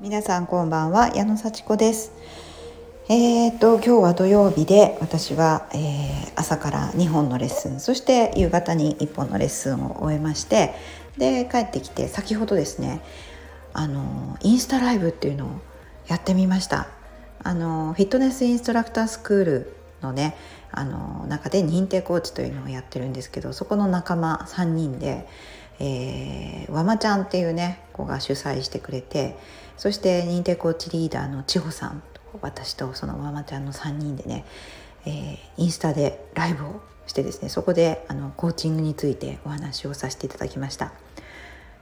皆さんこんばんは矢野幸子です。えーと今日は土曜日で私は、えー、朝から2本のレッスンそして夕方に1本のレッスンを終えましてで帰ってきて先ほどですねあのインスタライブっていうのをやってみました。あのフィットネスインストラクタースクールのねあの中で認定コーチというのをやってるんですけどそこの仲間3人で、えー、わまちゃんっていうね子が主催してくれてそして認定コーチリーダーの千穂さん私とそのわまちゃんの3人でね、えー、インスタでライブをしてですねそこであのコーチングについてお話をさせていただきました。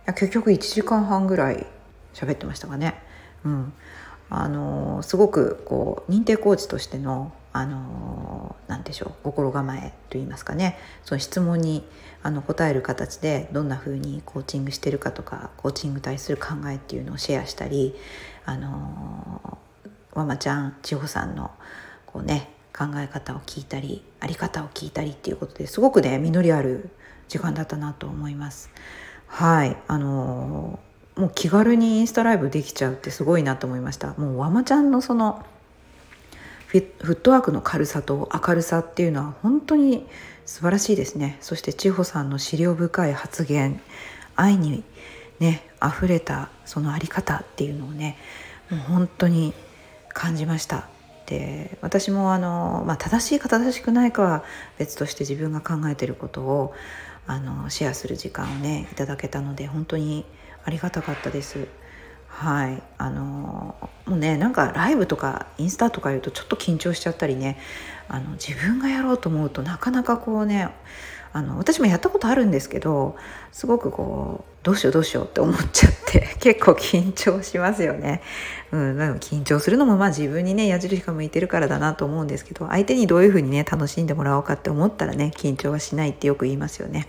結局1時間半ぐらい喋ってましたかね。うん。あのすごくこう認定コーチとしてのあの何でしょう心構えといいますかねその質問にあの答える形でどんな風にコーチングしてるかとかコーチング対する考えっていうのをシェアしたりあのママちゃん千穂さんのこうね考え方を聞いたりあり方を聞いたりっていうことですごくね実りある時間だったなと思います。はいあのもう気軽にインスタライブできちゃうってすごいなと思いました。もうワマちゃんのそのフットワークの軽さと明るさっていうのは本当に素晴らしいですねそして千穂さんの資料深い発言愛にね溢れたその在り方っていうのをねもう本当に感じましたで私もあの、まあ、正しいか正しくないかは別として自分が考えてることをあのシェアする時間をねいただけたので本当にありがたかったです。はいあのもうねなんかライブとかインスタとか言うとちょっと緊張しちゃったりねあの自分がやろうと思うとなかなかこうねあの私もやったことあるんですけどすごくこうどうしようどうしようって思っちゃって 結構緊張しますよね。うん、緊張するのもまあ自分にね矢印が向いてるからだなと思うんですけど相手にどういうふうにね楽しんでもらおうかって思ったらね緊張はしないってよく言いますよね。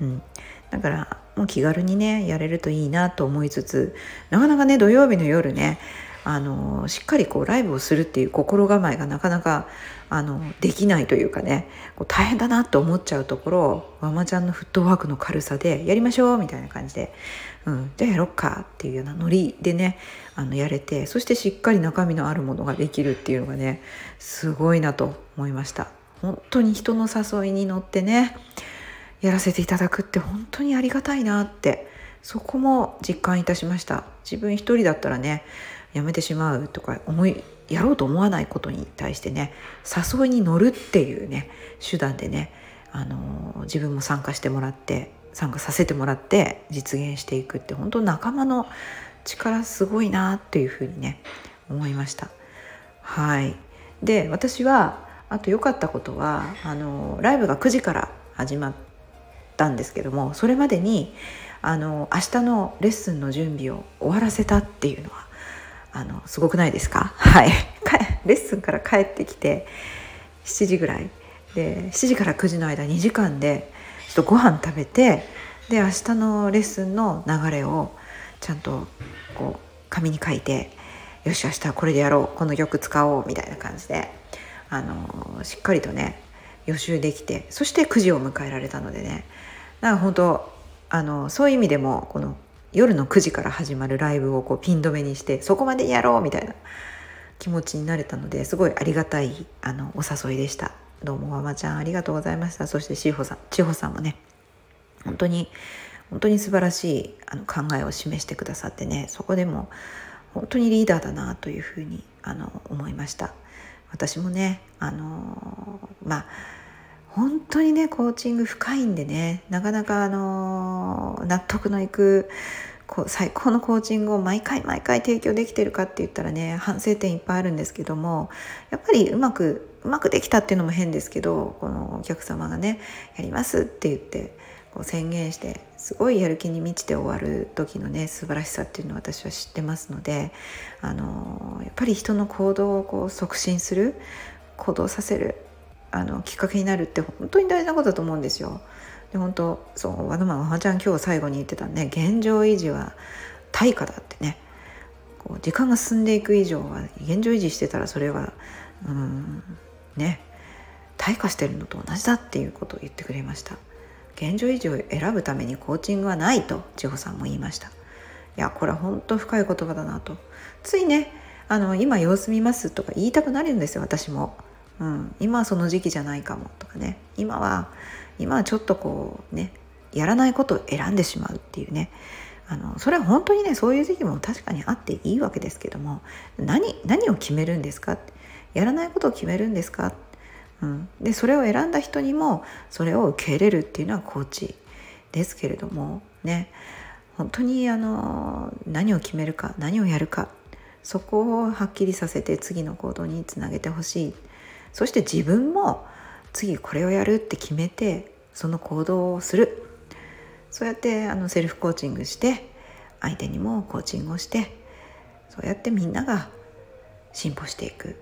うん、だからもう気軽にねやれるといいなと思いつつなかなかね土曜日の夜ねあのしっかりこうライブをするっていう心構えがなかなかあのできないというかねこう大変だなと思っちゃうところをママちゃんのフットワークの軽さでやりましょうみたいな感じで、うん、じゃあやろっかっていうようなノリでねあのやれてそしてしっかり中身のあるものができるっていうのがねすごいなと思いました。本当に人の誘いに乗ってねやらせていただくって本当にありがたいなってそこも実感いたしました自分一人だったらねやめてしまうとか思いやろうと思わないことに対してね誘いに乗るっていうね手段でね、あの自分も参加してもらって参加させてもらって実現していくって本当仲間の力すごいなっていうふうにね思いました。はいで私はあと良かったことはあのライブが9時から始まったんですけどもそれまでにあの明日のレッスンの準備を終わらせたっていうのはあのすごくないですか？はい。レッスンから帰ってきて7時ぐらい。で7時から9時の間2時間でちょっとご飯食べてで明日のレッスンの流れをちゃんとこう紙に書いてよし明日はこれでやろうこの曲使おうみたいな感じであのしっかりとね予習できてそして9時を迎えられたのでねなんか本当あのそういう意味でもこの夜の9時から始まるライブをこうピン止めにしてそこまでやろうみたいな気持ちになれたのですごいありがたいあのお誘いでした。どうもママちゃんありがとうございました。そして千穂さん千穂さんもね本当に本当に素晴らしいあの考えを示してくださってねそこでも本当にリーダーだなというふうにあの思いました。私もねあのまあ本当にねコーチング深いんでねなかなかあの納得のいくこう最高のコーチングを毎回毎回提供できてるかって言ったらね反省点いっぱいあるんですけどもやっぱりうまくうまくできたっていうのも変ですけどこのお客様がねやりますって言ってこう宣言してすごいやる気に満ちて終わる時のね素晴らしさっていうのを私は知ってますのであのやっぱり人の行動をこう促進する行動させるあのきっかけになるって本当に大事なことだと思うんですよ。で本当そうわがままちゃん今日最後に言ってたね。現状維持は対価だってね。こう時間が進んでいく以上は現状維持してたらそれはうんね退化してるのと同じだっていうことを言ってくれました。現状維持を選ぶためにコーチングはないと千穂さんも言いました。いやこれは本当深い言葉だなと。ついねあの今様子見ますとか言いたくなるんですよ私も、うん、今はその時期じゃないかもとかね。今は今はちょっとこうねやらないことを選んでしまうっていうね。あのそれは本当にねそういう時期も確かにあっていいわけですけども何何を決めるんですか？やらないことを決めるんですか、うん、でそれを選んだ人にもそれを受け入れるっていうのはコーチですけれどもね。本当にあの何を決めるか何をやるかそこをはっきりさせて次の行動につなげてほしい。そして自分も次これをやるって決めてその行動をする。そうやってあのセルフコーチングして相手にもコーチングをしてそうやってみんなが進歩していく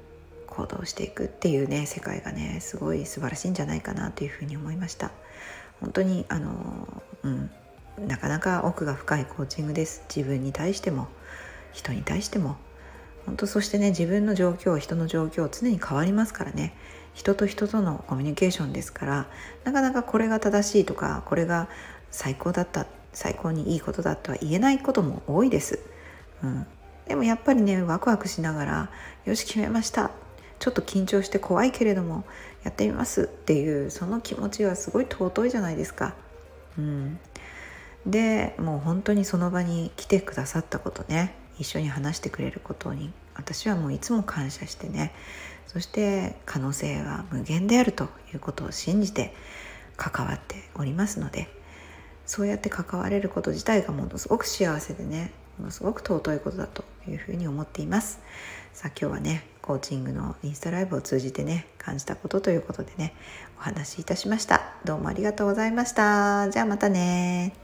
行動していくっていうね世界がねすごい素晴らしいんじゃないかなというふうに思いました。本当にあのうんなかなか奥が深いコーチングです。自分に対しても人に対しても本当そしてね自分の状況人の状況常に変わりますからね。人と人とのコミュニケーションですからなかなかこれが正しいとかこれが最高だった最高にいいことだとは言えないことも多いです、うん、でもやっぱりねワクワクしながらよし決めました。ちょっと緊張して怖いけれどもやってみます。っていうその気持ちはすごい尊いじゃないですか。うん、でもう本当にその場に来てくださったことね。一緒に話してくれることに私はもういつも感謝してね。そして可能性は無限であるということを信じて関わっておりますのでそうやって関われること自体がものすごく幸せでねものすごく尊いことだというふうに思っています。さあ今日はねコーチングのインスタライブを通じてね感じたことということでねお話しいたしました。どうもありがとうございました。じゃあまたね。